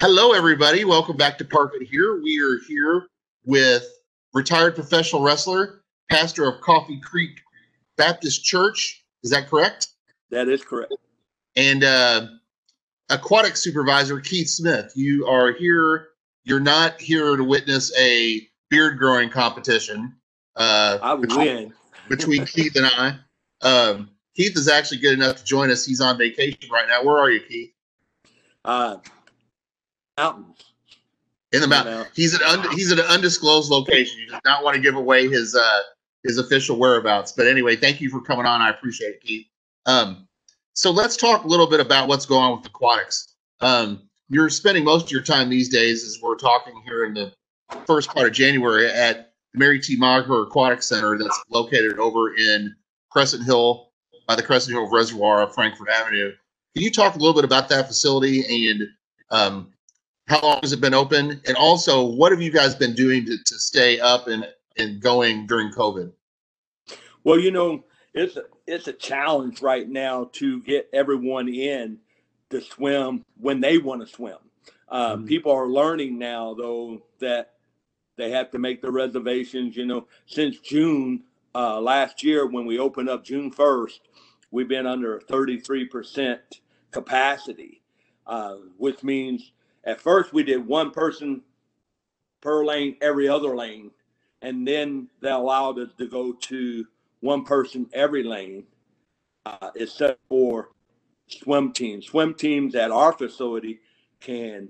Hello, everybody. Welcome back to Park It Here. We are here with retired professional wrestler, pastor of Coffee Creek Baptist Church. Is that correct? That is correct. And uh, aquatic supervisor, Keith Smith. You are here. You're not here to witness a beard growing competition. Uh, I between, win. between Keith and I. Um, Keith is actually good enough to join us. He's on vacation right now. Where are you, Keith? Uh, mountains. In the mountain. You know? He's at un- he's at an undisclosed location. He does not want to give away his uh his official whereabouts. But anyway, thank you for coming on. I appreciate it, Keith. Um, so let's talk a little bit about what's going on with aquatics. Um, you're spending most of your time these days, as we're talking here in the first part of January, at the Mary T. Meagher Aquatic Center that's located over in Crescent Hill by the Crescent Hill Reservoir of Frankfort Avenue. Can you talk a little bit about that facility and um, how long has it been open? And also, what have you guys been doing to, to stay up and, and going during COVID? Well, you know, it's a, it's a challenge right now to get everyone in to swim when they want to swim. Uh, mm-hmm. People are learning now, though, that they have to make the reservations. You know, since June uh, last year, when we opened up June 1st, we've been under 33% capacity, uh, which means at first we did one person per lane every other lane, and then they allowed us to go to one person every lane, uh, except for swim teams. Swim teams at our facility can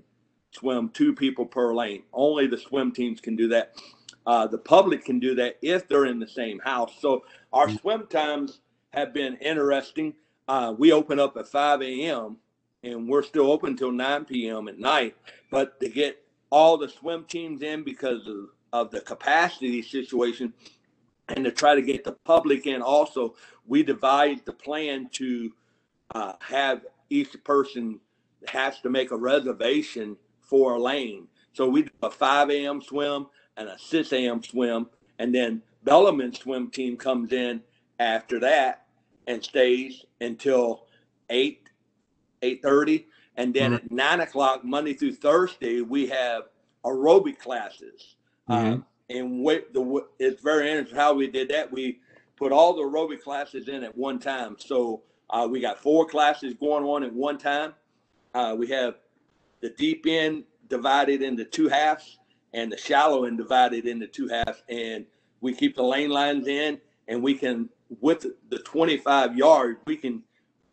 swim two people per lane. Only the swim teams can do that. Uh, the public can do that if they're in the same house. So our swim times have been interesting. Uh, we open up at 5 a.m. and we're still open until 9 p.m. at night. But to get all the swim teams in because of, of the capacity situation and to try to get the public in also, we devised the plan to uh, have each person has to make a reservation for a lane. So we do a 5 a.m. swim and a 6 a.m. swim, and then Bellarmine swim team comes in after that and stays until 8, 8.30. And then mm-hmm. at 9 o'clock, Monday through Thursday, we have aerobic classes. Mm-hmm. Um, and the, it's very interesting how we did that. We put all the aerobic classes in at one time. So uh, we got four classes going on at one time. Uh, we have the deep end divided into two halves and the shallow end divided into two halves. And we keep the lane lines in and we can, with the 25 yards, we can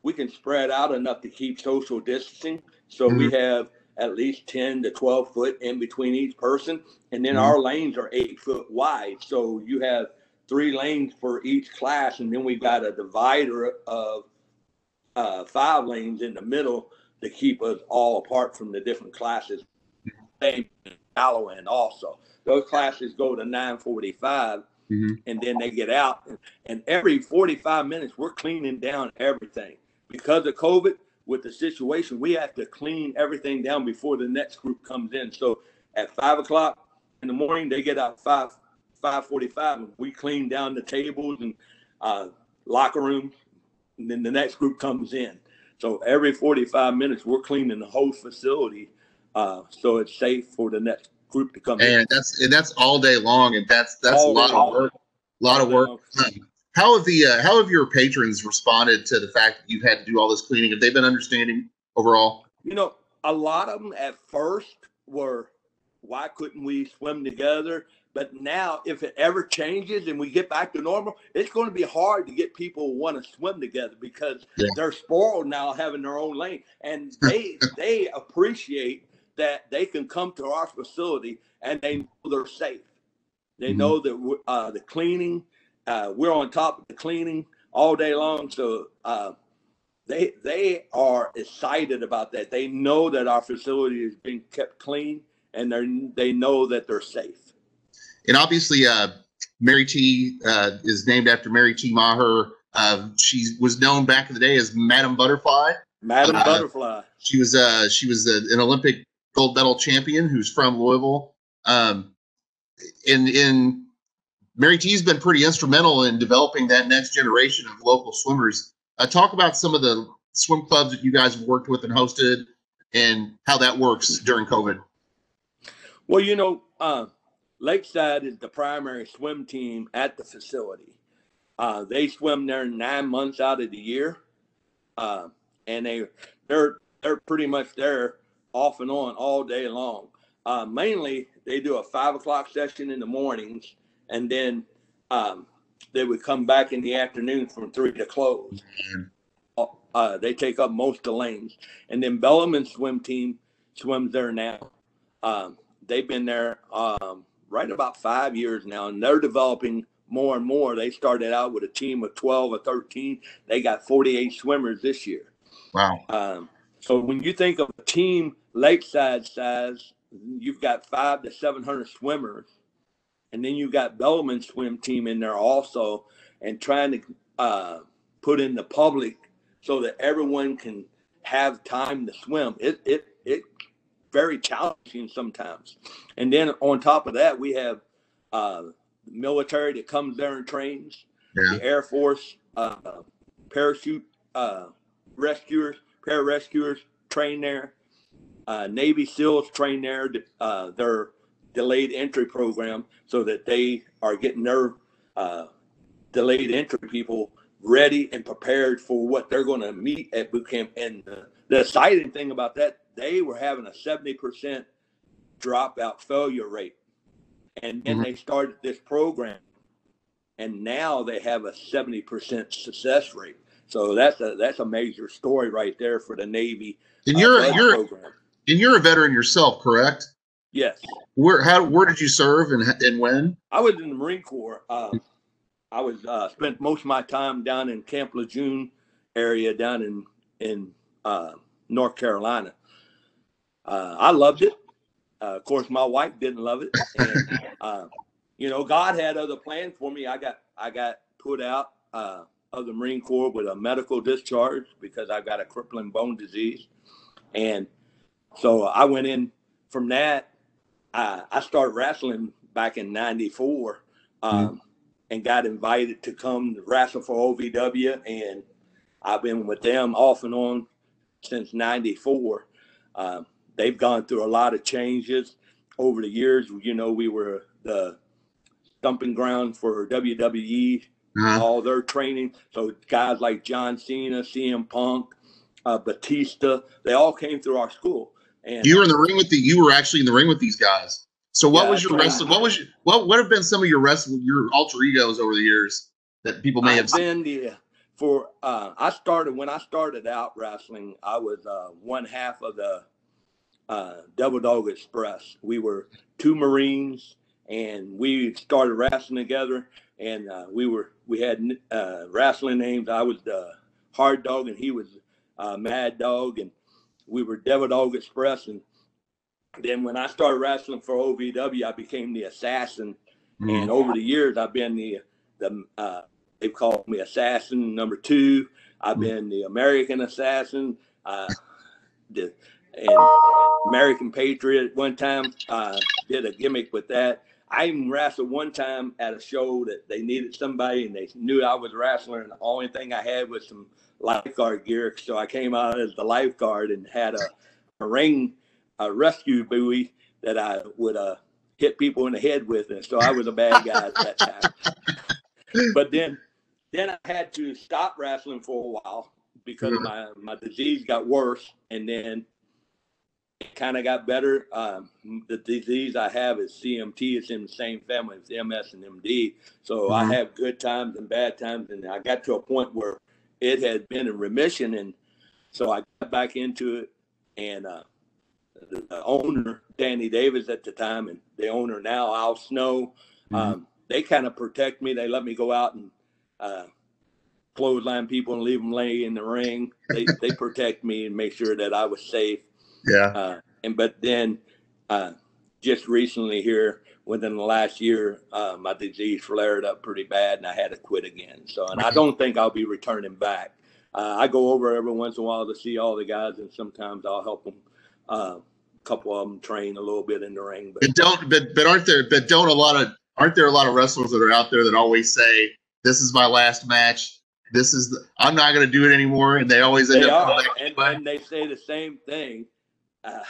we can spread out enough to keep social distancing. So mm-hmm. we have at least 10 to 12 foot in between each person. And then mm-hmm. our lanes are eight foot wide. So you have three lanes for each class. And then we've got a divider of uh, five lanes in the middle to keep us all apart from the different classes. Same shallow end also. Those classes go to 945 mm-hmm. and then they get out. And every 45 minutes, we're cleaning down everything. Because of COVID, with the situation, we have to clean everything down before the next group comes in. So at five o'clock in the morning, they get out five five forty five, and we clean down the tables and uh, locker rooms, and then the next group comes in. So every forty five minutes, we're cleaning the whole facility, uh, so it's safe for the next group to come and in. that's and that's all day long, and that's that's all a lot of work. A lot of work. How have the uh, how have your patrons responded to the fact that you've had to do all this cleaning? Have they been understanding overall? You know, a lot of them at first were, why couldn't we swim together? But now, if it ever changes and we get back to normal, it's going to be hard to get people who want to swim together because yeah. they're spoiled now having their own lane, and they they appreciate that they can come to our facility and they know they're safe. They mm-hmm. know that uh, the cleaning uh, we're on top of the cleaning all day long. So uh, they they are excited about that. They know that our facility is being kept clean, and they they know that they're safe. And obviously, uh, Mary T uh, is named after Mary T. Meagher. Uh, she was known back in the day as Madam Butterfly. Madam Butterfly. She was uh, she was an Olympic gold medal champion who's from Louisville. Um, in in Mary T's been pretty instrumental in developing that next generation of local swimmers. Uh, talk about some of the swim clubs that you guys have worked with and hosted, and how that works during COVID. Well, you know, uh, Lakeside is the primary swim team at the facility. Uh, they swim there nine months out of the year, uh, and they they're they're pretty much there off and on all day long. Uh, mainly, they do a five o'clock session in the mornings, and then um, they would come back in the afternoon from three to close. Mm-hmm. Uh, they take up most of the lanes, and then Bellarmine swim team swims there now. Um, they've been there um, right about five years now, and they're developing more and more. They started out with a team of 12 or 13. They got 48 swimmers this year. Wow. Um, so when you think of a team lakeside size, you've got five to 700 swimmers. And then you've got Bellarmine swim team in there also, and trying to uh, put in the public so that everyone can have time to swim. It it it very challenging sometimes. And then on top of that, we have uh, military that comes there and trains, yeah. the Air Force uh, parachute uh, rescuers, pararescuers train there, uh, Navy SEALs train there. Uh, their delayed entry program, so that they are getting their uh, delayed entry people ready and prepared for what they're going to meet at boot camp. And the exciting thing about that they were having a 70% dropout failure rate. And then mm-hmm. they started this program, and now they have a 70% success rate. So that's a that's a major story right there for the Navy. And uh, you're uh, you're program. and you're a veteran yourself, correct? Yes. Where how where did you serve and and when? I was in the Marine Corps. Uh, I was uh, spent most of my time down in Camp Lejeune area down in in uh, North Carolina. Uh, I loved it. Uh, of course, my wife didn't love it. And, uh, you know, God had other plans for me. I got I got put out uh, of the Marine Corps with a medical discharge because I got a crippling bone disease, and so I went in from that. I, I started wrestling back in '94, um, mm-hmm. and got invited to come to wrestle for OVW, and I've been with them off and on since '94. Um, they've gone through a lot of changes over the years. You know, we were the dumping ground for WWE, uh-huh. all their training. So guys like John Cena, CM Punk, uh, Batista, they all came through our school. And you were in the ring with the. You were actually in the ring with these guys. So what yeah, was your wrestling? What was your, what? What have been some of your wrestling, your alter egos over the years that people may I've have been the for. Uh, I started when I started out wrestling. I was uh, one half of the uh, Devil Dog Express. We were two Marines, and we started wrestling together. And uh, we were we had uh, wrestling names. I was the Hard Dog, and he was uh, Mad Dog, and we were Devil Dog Express. And then when I started wrestling for OVW, I became the Assassin. Mm-hmm. And over the years, I've been the the uh, they've called me Assassin Number Two. I've mm-hmm. been the American Assassin. Uh, the and American Patriot one time uh, did a gimmick with that. I even wrestled one time at a show that they needed somebody and they knew I was a wrestler and the only thing I had was some lifeguard gear. So I came out as the lifeguard and had a, a ring, a rescue buoy that I would uh, hit people in the head with. And so I was a bad guy at that time. but then, then I had to stop wrestling for a while because mm-hmm. my, my disease got worse. And then it kind of got better. Um, the disease I have is CMT. It's in the same family as MS and MD. So mm-hmm. I have good times and bad times. And I got to a point where it had been in remission. And so I got back into it. And uh, the, the, owner, Danny Davis at the time, and the owner now, Al Snow, mm-hmm. um, they kind of protect me. They let me go out and uh, clothesline people and leave them lay in the ring. They, they protect me and make sure that I was safe. Yeah. Uh, and but then uh, just recently here, within the last year, uh, my disease flared up pretty bad, and I had to quit again. So, and I don't think I'll be returning back. Uh, I go over every once in a while to see all the guys, and sometimes I'll help them. Uh, a couple of them train a little bit in the ring, but, but don't. But but aren't there? But don't a lot of aren't there a lot of wrestlers that are out there that always say, "This is my last match." This is the, I'm not going to do it anymore, and they always end they up. Are, and, and they say the same thing uh,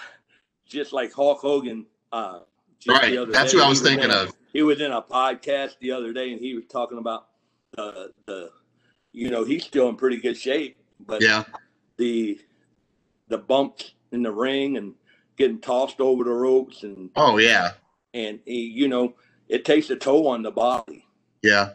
just like Hulk Hogan. Uh, right. That's day, who I was thinking was in, of. He was in a podcast the other day, and he was talking about the the, you know, he's still in pretty good shape, but yeah, the the bumps in the ring and getting tossed over the ropes and oh yeah, and he, you know, it takes a toll on the body. Yeah.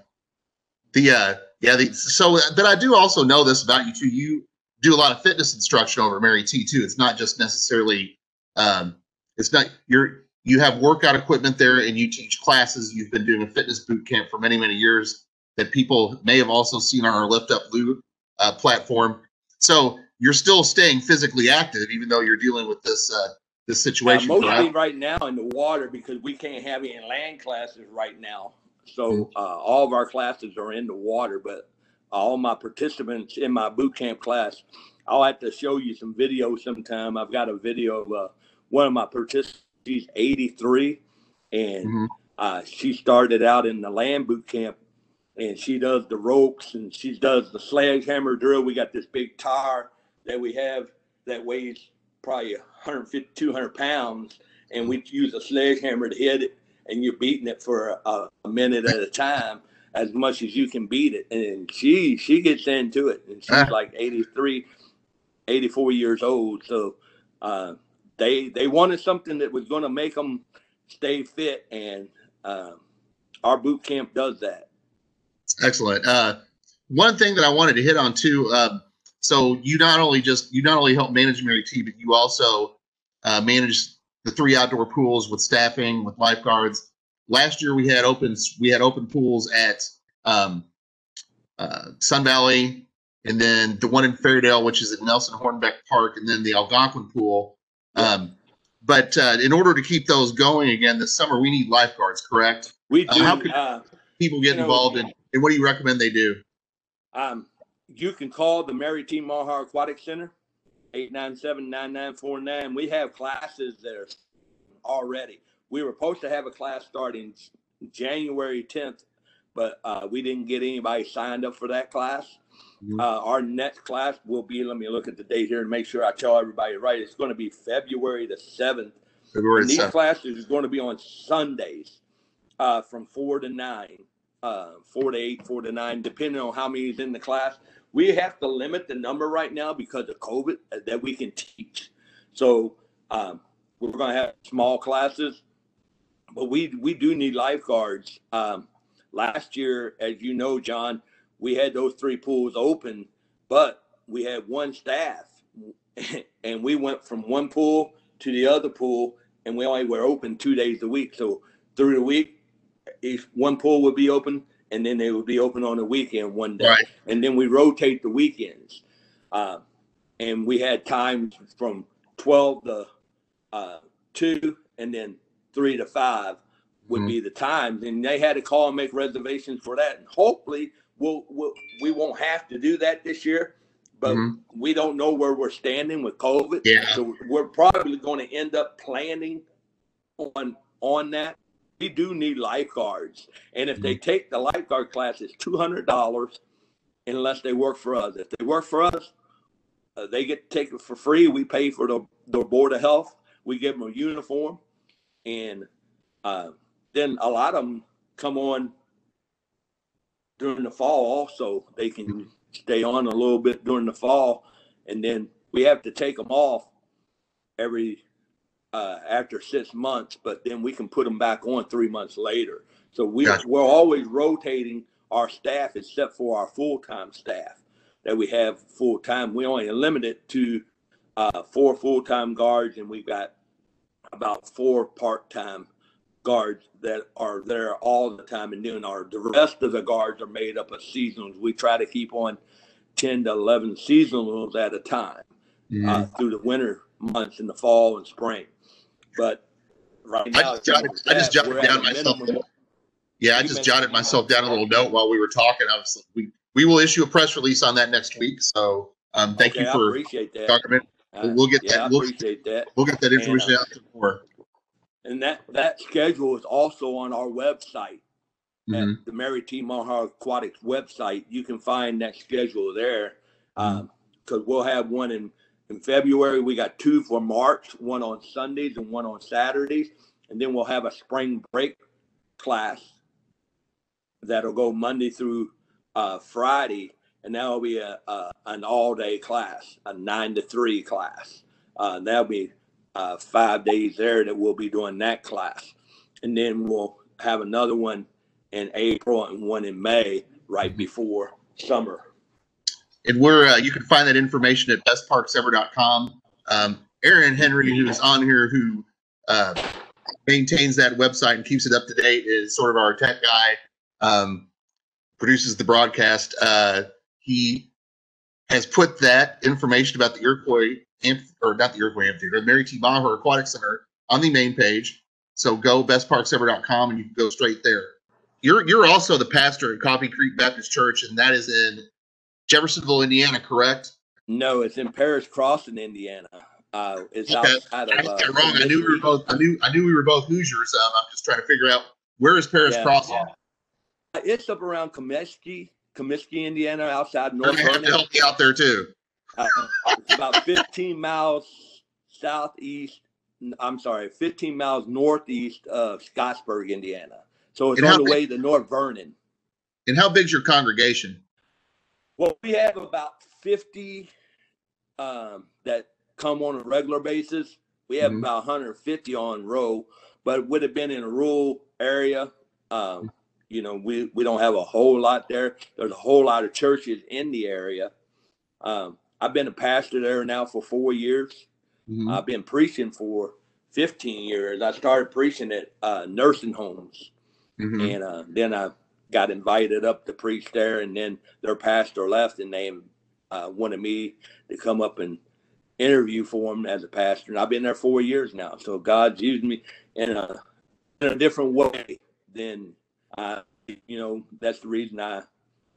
The uh yeah, the, so but I do also know this about you too. You do a lot of fitness instruction over Mary T too. It's not just necessarily um it's not you're you have workout equipment there and you teach classes. You've been doing a fitness boot camp for many, many years that people may have also seen on our Lift Up Blue uh, platform. So you're still staying physically active, even though you're dealing with this uh, this situation. Uh, mostly right now in the water because we can't have any land classes right now. So mm-hmm. uh, all of our classes are in the water, but all my participants in my boot camp class, I'll have to show you some video sometime. I've got a video of uh, one of my participants. She's 83, and mm-hmm. uh, she started out in the land boot camp, and she does the ropes and she does the sledgehammer drill. We got this big tire that we have that weighs probably 150, 200 pounds, and we use a sledgehammer to hit it and you're beating it for a, a minute at a time as much as you can beat it. And she she gets into it, and she's uh. like 83, 84 years old. So uh, they they wanted something that was going to make them stay fit, and uh, our boot camp does that. Excellent. Uh, one thing that I wanted to hit on too. Um, so you not only just you not only help manage Mary T, but you also uh, manage the three outdoor pools with staffing with lifeguards. Last year we had open we had open pools at um, uh, Sun Valley, and then the one in Fairdale, which is at Nelson Hornbeck Park, and then the Algonquin pool. Um, but uh, in order to keep those going again this summer, we need lifeguards. Correct? We uh, do. Uh, how can uh, people get involved, in, and what do you recommend they do? Um, you can call the Mary T. Meagher Aquatic Center 897-9949. We have classes there already. We were supposed to have a class starting January 10th, but uh, we didn't get anybody signed up for that class. Mm-hmm. Uh, our next class will be, let me look at the date here and make sure I tell everybody right. It's going to be February the 7th. February and these 7th. classes are going to be on Sundays uh, from 4 to 9, uh, 4 to 8, 4 to 9, depending on how many is in the class we have to limit the number right now because of COVID uh, that we can teach. So um, we're going to have small classes, but we we do need lifeguards. Um, last year, as you know, John, we had those three pools open, but we had one staff, and we went from one pool to the other pool, and we only were open two days a week. So through the week, if one pool would be open, and then they would be open on the weekend one day, right. and then we rotate the weekends. Uh, and we had times from twelve to uh, two, and then three to five would mm-hmm. be the times, and they had to call and make reservations for that. And hopefully, we'll, we'll we won't have to do that this year. But mm-hmm. we don't know where we're standing with COVID. Yeah. So we're probably going to end up planning on on that we do need lifeguards. And if they mm-hmm. take the lifeguard class, it's two hundred dollars unless they work for us. If they work for us, uh, they get to take it for free. We pay for the, the board of health. We give them a uniform, and uh, then a lot of them come on during the fall. Also, they can mm-hmm. stay on a little bit during the fall, and then we have to take them off every uh, after six months, but then we can put them back on three months later. So we, gotcha. we're always rotating our staff except for our full time staff that we have full time. We only limit it to uh, four full time guards, and we've got about four part time guards that are there all the time and doing our the rest of the guards are made up of seasonals. We try to keep on ten to eleven seasonals at a time mm. uh, through the winter months in the fall and spring. But right now, I just jotted, I just jotted down myself. Yeah, I just jotted myself down a little note while we were talking. I was we we will issue a press release on that next week. So um, thank okay, you for appreciate that. Document. Uh, we'll get yeah, that. We'll, appreciate that. We'll get that information and, uh, out to more. And that that schedule is also on our website mm-hmm. at the Mary T. Meagher Aquatics website. You can find that schedule there because um, we'll have one in in February, we got two for March, one on Sundays and one on Saturdays. And then we'll have a spring break class that'll go Monday through uh, Friday. And that'll be a, a an all day class, a nine to three class. Uh, that'll be uh, five days there that we'll be doing that class. And then we'll have another one in April and one in May right before summer. And we're uh, you can find that information at bestparksever.com. Um, Aaron Henry, who is on here, who uh, maintains that website and keeps it up to date, is sort of our tech guy. Um, produces the broadcast. Uh, he has put that information about the Iroquois or not the Iroquois Amphitheater, the Mary T. Meagher Aquatic Center on the main page. So go bestparksever.com and you can go straight there. You're you're also the pastor at Coffee Creek Baptist Church, and that is in Jeffersonville, Indiana, correct? No, it's in Paris Crossing, Indiana. Uh, it's okay. outside of. I uh, wrong. I knew we were both. I knew. I knew we were both Hoosiers. Um, I'm just trying to figure out where is Paris yeah, Crossing. Yeah. It's up around Commiskey, Commiskey, Indiana, outside North. I'm have to help you out there too. Uh, it's about 15 miles southeast. I'm sorry, 15 miles northeast of Scottsburg, Indiana. So it's and on the big, way to North Vernon. And how big's your congregation? Well, we have about 50 um, that come on a regular basis. We have mm-hmm. about 150 on row, but it would have been in a rural area. Um, you know, we, we don't have a whole lot there. There's a whole lot of churches in the area. Um, I've been a pastor there now for four years. Mm-hmm. I've been preaching for 15 years. I started preaching at uh, nursing homes. Mm-hmm. And uh, then I got invited up to preach there, and then their pastor left, and they uh, wanted me to come up and interview for him as a pastor. And I've been there four years now, so God's used me in a in a different way than I, you know. That's the reason I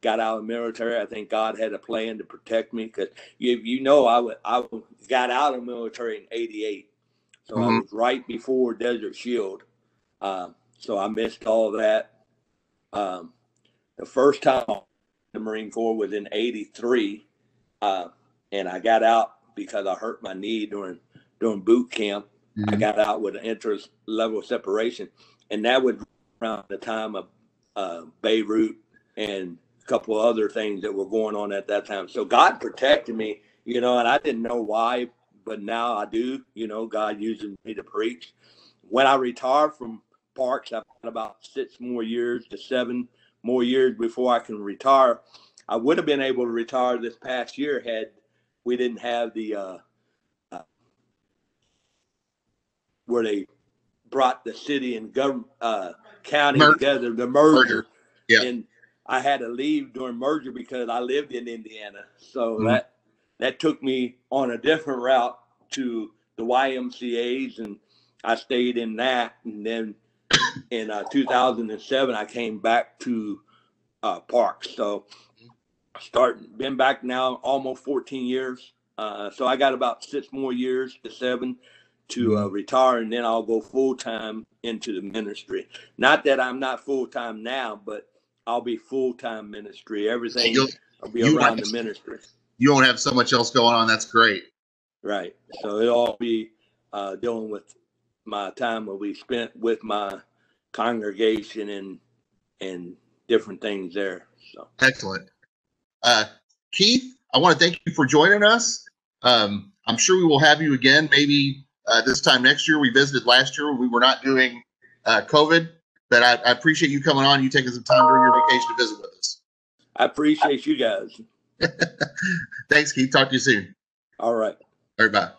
got out of the military. I think God had a plan to protect me because you you know I I got out of the military in '88, so mm-hmm. I was right before Desert Shield. Uh, so I missed all that. Um, the first time the Marine Corps was in '83, uh, and I got out because I hurt my knee during during boot camp. Mm-hmm. I got out with an interest level separation, and that was around the time of uh, Beirut and a couple of other things that were going on at that time. So God protected me, you know, and I didn't know why, but now I do. You know, God using me to preach. When I retired from parks. I've got about six more years to seven more years before I can retire. I would have been able to retire this past year had we didn't have the uh, uh, where they brought the city and government uh, county together, the merger. merger. Yeah. And I had to leave during merger because I lived in Indiana. So mm-hmm. that that took me on a different route to the YMCA's and I stayed in that and then in uh, 2007, I came back to uh, Parks. So start been back now almost 14 years. Uh, so I got about six more years to seven to uh, retire, and then I'll go full time into the ministry. Not that I'm not full time now, but I'll be full time ministry. Everything will be around the ministry. You won't have so much else going on. That's great. Right. So it'll all be uh, dealing with my time will be spent with my congregation and and different things there. So excellent. Uh, Keith, I want to thank you for joining us. Um, I'm sure we will have you again, maybe uh, this time next year. We visited last year. We were not doing uh, COVID, but I, I appreciate you coming on. You taking some time during your vacation to visit with us. I appreciate you guys. Thanks, Keith. Talk to you soon. All right. All right. Bye.